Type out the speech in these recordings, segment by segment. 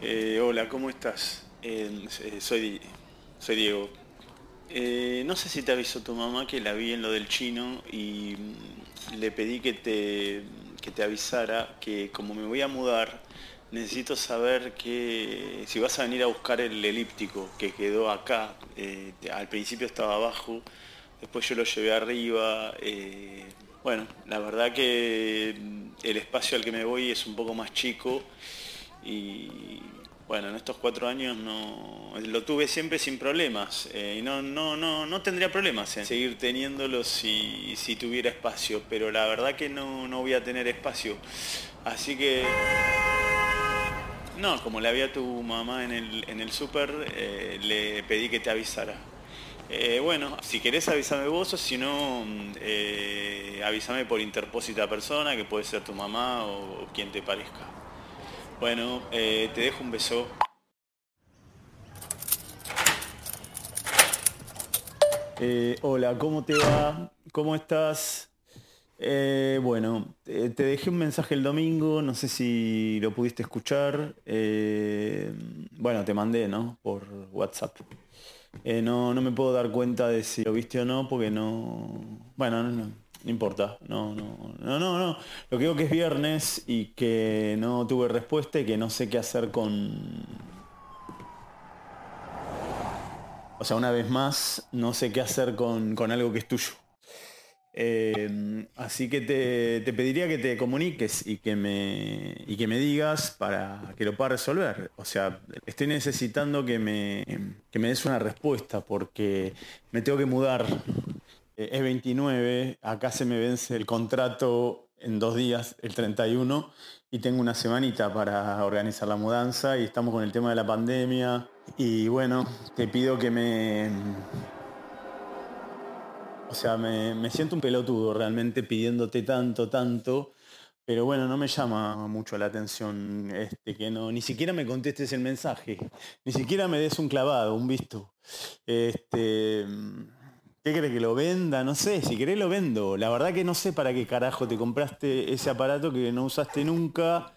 Eh, hola, ¿cómo estás? Eh, eh, soy, soy Diego. No sé si te avisó tu mamá que la vi en lo del chino y mm, le pedí que te, que te avisara que como me voy a mudar, necesito saber que si vas a venir a buscar el elíptico que quedó acá. Al principio estaba abajo, después yo lo llevé arriba. bueno, la verdad que el espacio al que me voy es un poco más chico y bueno, en estos cuatro años no lo tuve siempre sin problemas eh, y no, no, no, no tendría problemas en seguir teniéndolo si, si tuviera espacio, pero la verdad que no, no voy a tener espacio. Así que no, como le había tu mamá en el, en el súper, eh, le pedí que te avisara. Eh, bueno, si querés avísame vos o si no, avísame por interpósita persona, que puede ser tu mamá o quien te parezca. Bueno, eh, te dejo un beso. Eh, hola, ¿cómo te va? ¿Cómo estás? Eh, bueno, te, te dejé un mensaje el domingo, no sé si lo pudiste escuchar. Eh, bueno, te mandé, ¿no? Por WhatsApp. Eh, no, no me puedo dar cuenta de si lo viste o no, porque no. Bueno, no, no, no importa. No, no, no, no, no. Lo que digo que es viernes y que no tuve respuesta y que no sé qué hacer con. O sea, una vez más, no sé qué hacer con, con algo que es tuyo. Eh, así que te, te pediría que te comuniques y que, me, y que me digas para que lo pueda resolver. O sea, estoy necesitando que me, que me des una respuesta porque me tengo que mudar. Eh, es 29, acá se me vence el contrato en dos días, el 31, y tengo una semanita para organizar la mudanza y estamos con el tema de la pandemia. Y bueno, te pido que me, o sea, me, me siento un pelotudo realmente pidiéndote tanto, tanto, pero bueno, no me llama mucho la atención este, que no, ni siquiera me contestes el mensaje, ni siquiera me des un clavado, un visto. Este, ¿Qué crees que lo venda? No sé, si querés lo vendo. La verdad que no sé para qué carajo te compraste ese aparato que no usaste nunca.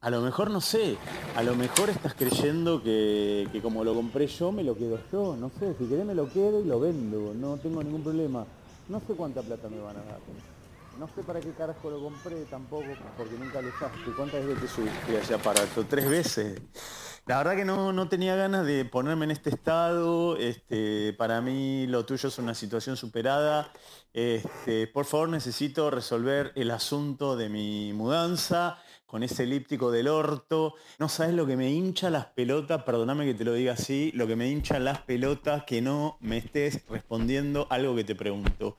A lo mejor no sé, a lo mejor estás creyendo que, que como lo compré yo, me lo quedo yo. No sé, si querés me lo quedo y lo vendo, no tengo ningún problema. No sé cuánta plata me van a dar. No sé para qué carajo lo compré tampoco, porque nunca lo usaste. ¿Cuántas veces te subiste a ese aparato? Tres veces. La verdad que no, no tenía ganas de ponerme en este estado. Este, para mí lo tuyo es una situación superada. Este, por favor necesito resolver el asunto de mi mudanza con ese elíptico del orto. No sabes lo que me hincha las pelotas, perdóname que te lo diga así, lo que me hincha las pelotas que no me estés respondiendo algo que te pregunto.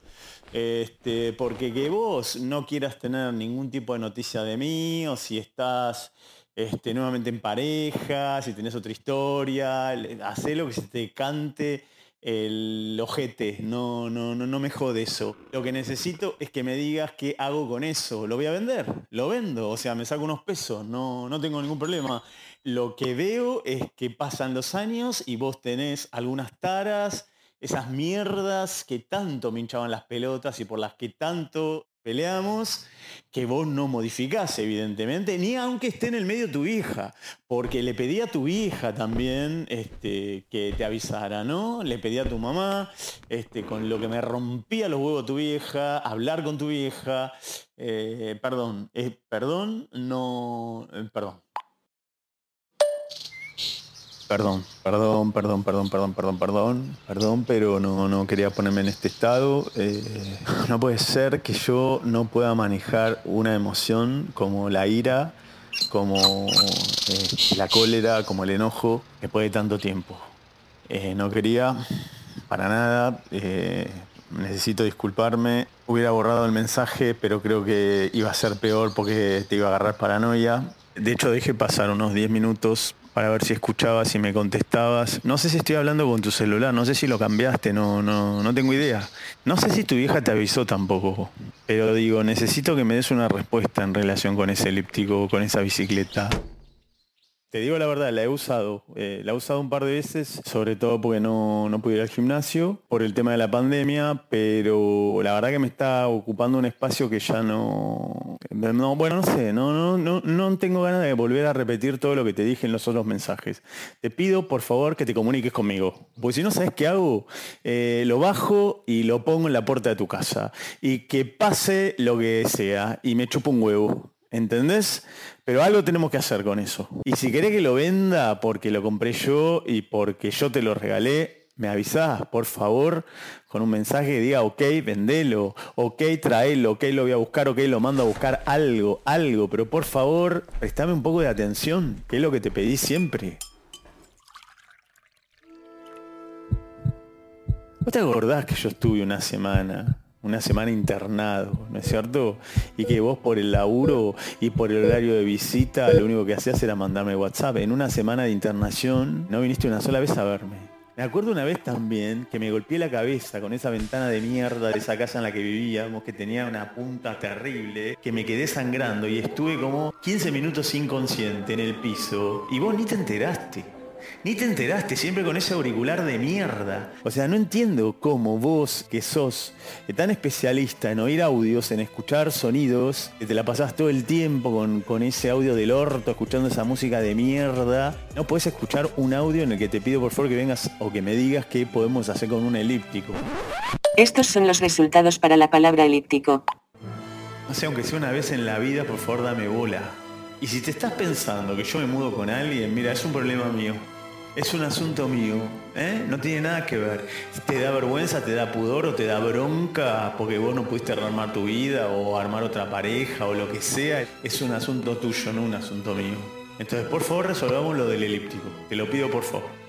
Este, porque que vos no quieras tener ningún tipo de noticia de mí, o si estás este, nuevamente en pareja, si tenés otra historia, hacé lo que se te cante el ojete, no, no, no, no me jode eso. Lo que necesito es que me digas qué hago con eso. Lo voy a vender, lo vendo, o sea, me saco unos pesos, no, no tengo ningún problema. Lo que veo es que pasan los años y vos tenés algunas taras, esas mierdas que tanto me hinchaban las pelotas y por las que tanto peleamos, que vos no modificás, evidentemente, ni aunque esté en el medio tu hija, porque le pedí a tu hija también este, que te avisara, ¿no? Le pedí a tu mamá, este, con lo que me rompía los huevos tu vieja, hablar con tu vieja, eh, perdón, eh, perdón, no, eh, perdón. Perdón, perdón, perdón, perdón, perdón, perdón, perdón, perdón, pero no, no quería ponerme en este estado. Eh, no puede ser que yo no pueda manejar una emoción como la ira, como eh, la cólera, como el enojo, después de tanto tiempo. Eh, no quería para nada, necesito disculparme. Hubiera borrado el mensaje, pero creo que iba a ser peor porque te iba a agarrar paranoia. De hecho, dejé pasar unos 10 minutos para ver si escuchabas, si me contestabas. No sé si estoy hablando con tu celular, no sé si lo cambiaste, no, no, no tengo idea. No sé si tu vieja te avisó tampoco. Pero digo, necesito que me des una respuesta en relación con ese elíptico, con esa bicicleta. Te digo la verdad, la he usado. Eh, la he usado un par de veces, sobre todo porque no, no pude ir al gimnasio por el tema de la pandemia, pero la verdad que me está ocupando un espacio que ya no... no bueno, no sé, no, no, no, no tengo ganas de volver a repetir todo lo que te dije en los otros mensajes. Te pido, por favor, que te comuniques conmigo. Porque si no sabes qué hago, eh, lo bajo y lo pongo en la puerta de tu casa. Y que pase lo que sea. Y me chupo un huevo. ¿Entendés? Pero algo tenemos que hacer con eso. Y si querés que lo venda porque lo compré yo y porque yo te lo regalé, me avisás, por favor, con un mensaje que diga, ok, vendelo, ok, traelo, ok, lo voy a buscar, ok, lo mando a buscar algo, algo, pero por favor, prestame un poco de atención, que es lo que te pedí siempre. ¿Vos te acordás que yo estuve una semana una semana internado, ¿no es cierto? Y que vos por el laburo y por el horario de visita lo único que hacías era mandarme WhatsApp. En una semana de internación no viniste una sola vez a verme. Me acuerdo una vez también que me golpeé la cabeza con esa ventana de mierda de esa casa en la que vivíamos, que tenía una punta terrible, que me quedé sangrando y estuve como 15 minutos inconsciente en el piso y vos ni te enteraste. Ni te enteraste, siempre con ese auricular de mierda. O sea, no entiendo cómo vos, que sos tan especialista en oír audios, en escuchar sonidos, que te la pasás todo el tiempo con, con ese audio del orto, escuchando esa música de mierda, no puedes escuchar un audio en el que te pido por favor que vengas o que me digas qué podemos hacer con un elíptico. Estos son los resultados para la palabra elíptico. O sea, aunque sea una vez en la vida, por favor dame bola. Y si te estás pensando que yo me mudo con alguien, mira, es un problema mío. Es un asunto mío, ¿eh? no tiene nada que ver. ¿Te da vergüenza, te da pudor o te da bronca porque vos no pudiste armar tu vida o armar otra pareja o lo que sea? Es un asunto tuyo, no un asunto mío. Entonces, por favor, resolvamos lo del elíptico. Te lo pido por favor.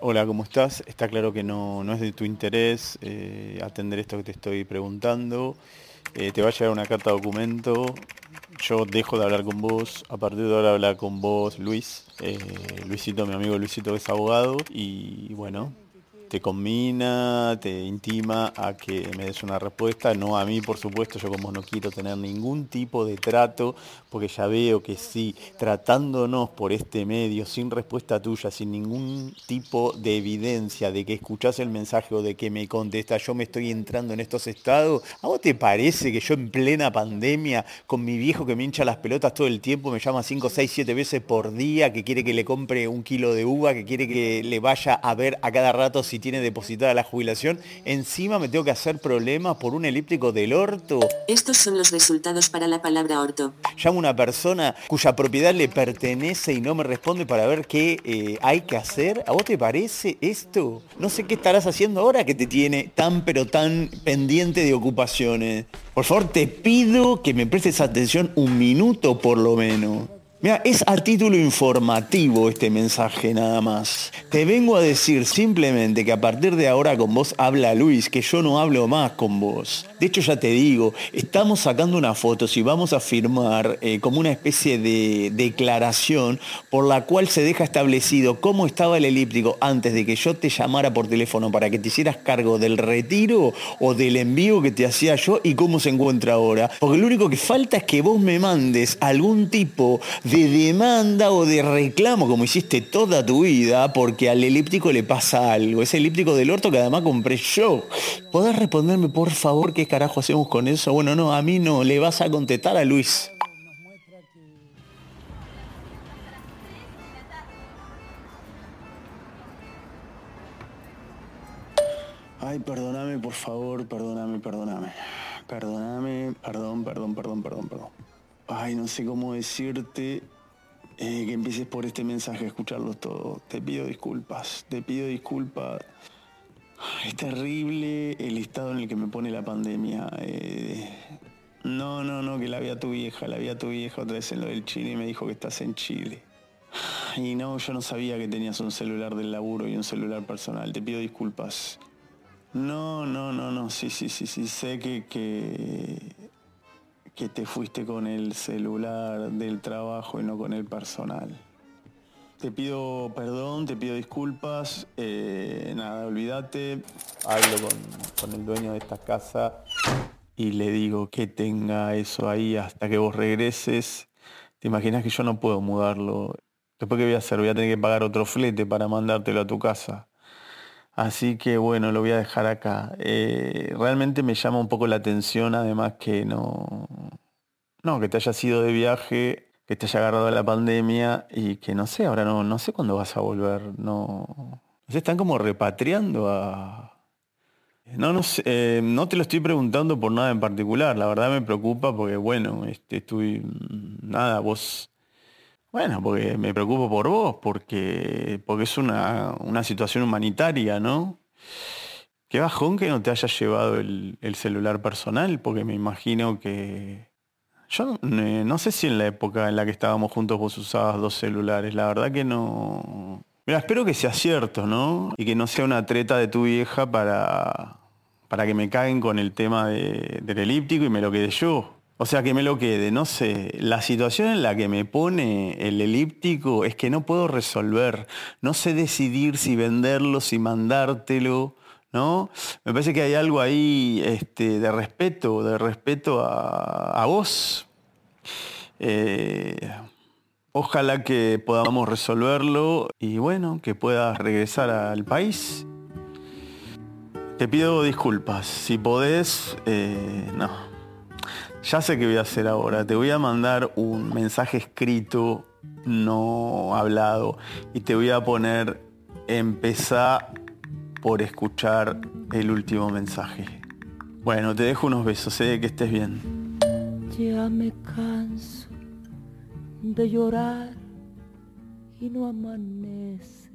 Hola, ¿cómo estás? Está claro que no, es de tu interés eh, atender esto que te estoy preguntando. Eh, te va a llegar una carta de documento. Yo dejo de hablar con vos. A partir de ahora hablar con vos, Luis. Eh, Luisito, mi amigo Luisito, que es abogado. Y bueno, te combina, te intima a que me des una respuesta, no a mí por supuesto, yo como no quiero tener ningún tipo de trato, porque ya veo que sí, tratándonos por este medio, sin respuesta tuya, sin ningún tipo de evidencia de que escuchás el mensaje o de que me contestas, yo me estoy entrando en estos estados, ¿a vos te parece que yo en plena pandemia, con mi viejo que me hincha las pelotas todo el tiempo, me llama 5, 6, 7 veces por día, que quiere que le compre un kilo de uva, que quiere que le vaya a ver a cada rato si tiene depositada la jubilación, encima me tengo que hacer problemas por un elíptico del orto. Estos son los resultados para la palabra orto. Llamo a una persona cuya propiedad le pertenece y no me responde para ver qué eh, hay que hacer. ¿A vos te parece esto? No sé qué estarás haciendo ahora que te tiene tan pero tan pendiente de ocupaciones. Por favor, te pido que me prestes atención un minuto por lo menos. Mira, es a título informativo este mensaje nada más. Te vengo a decir simplemente que a partir de ahora con vos habla Luis, que yo no hablo más con vos. De hecho ya te digo, estamos sacando una foto y vamos a firmar eh, como una especie de declaración por la cual se deja establecido cómo estaba el elíptico antes de que yo te llamara por teléfono para que te hicieras cargo del retiro o del envío que te hacía yo y cómo se encuentra ahora. Porque lo único que falta es que vos me mandes algún tipo de demanda o de reclamo, como hiciste toda tu vida, porque al elíptico le pasa algo. Ese elíptico del orto que además compré yo. ¿Podés responderme, por favor, qué carajo hacemos con eso? Bueno, no, a mí no. Le vas a contestar a Luis. Ay, perdóname, por favor, perdóname, perdóname. Perdóname, perdón, perdón, perdón, perdón, perdón. Ay, no sé cómo decirte eh, que empieces por este mensaje a escucharlos todos. Te pido disculpas, te pido disculpas. Es terrible el estado en el que me pone la pandemia. Eh, no, no, no, que la vi tu vieja, la vi a tu vieja otra vez en lo del Chile y me dijo que estás en Chile. Y no, yo no sabía que tenías un celular del laburo y un celular personal. Te pido disculpas. No, no, no, no, sí, sí, sí, sí, sé que, que que te fuiste con el celular del trabajo y no con el personal. Te pido perdón, te pido disculpas, eh, nada, olvídate. Hablo con, con el dueño de esta casa y le digo que tenga eso ahí hasta que vos regreses. Te imaginas que yo no puedo mudarlo. Después, ¿qué voy a hacer? Voy a tener que pagar otro flete para mandártelo a tu casa. Así que bueno, lo voy a dejar acá. Eh, realmente me llama un poco la atención, además que no, no, que te hayas ido de viaje, que te haya agarrado la pandemia y que no sé, ahora no, no sé cuándo vas a volver. No, se están como repatriando a. No, no, sé, eh, no te lo estoy preguntando por nada en particular. La verdad me preocupa porque bueno, este, estoy nada, vos bueno, porque me preocupo por vos, porque, porque es una, situación humanitaria, ¿no? Qué bajón que no te hayas llevado el, celular personal, porque me imagino que... Yo no sé si en la época en la que estábamos juntos vos usabas dos celulares, la verdad que no... Mira, espero que sea cierto, ¿no? Y que no sea una treta de tu vieja para, para que me caguen con el tema del elíptico y me lo quede yo. O sea, que me lo quede, no sé, la situación en la que me pone el elíptico es que no puedo resolver, no sé decidir si venderlo, si mandártelo, ¿no? Me parece que hay algo ahí este, de respeto, de respeto a, vos. Eh, ojalá que podamos resolverlo y bueno, que puedas regresar al país. Te pido disculpas, si podés, eh, no, ya sé qué voy a hacer ahora. Te voy a mandar un mensaje escrito, no hablado, y te voy a poner, empezá por escuchar el último mensaje. Bueno, te dejo unos besos, sé que estés bien. Ya me canso de llorar y no amanece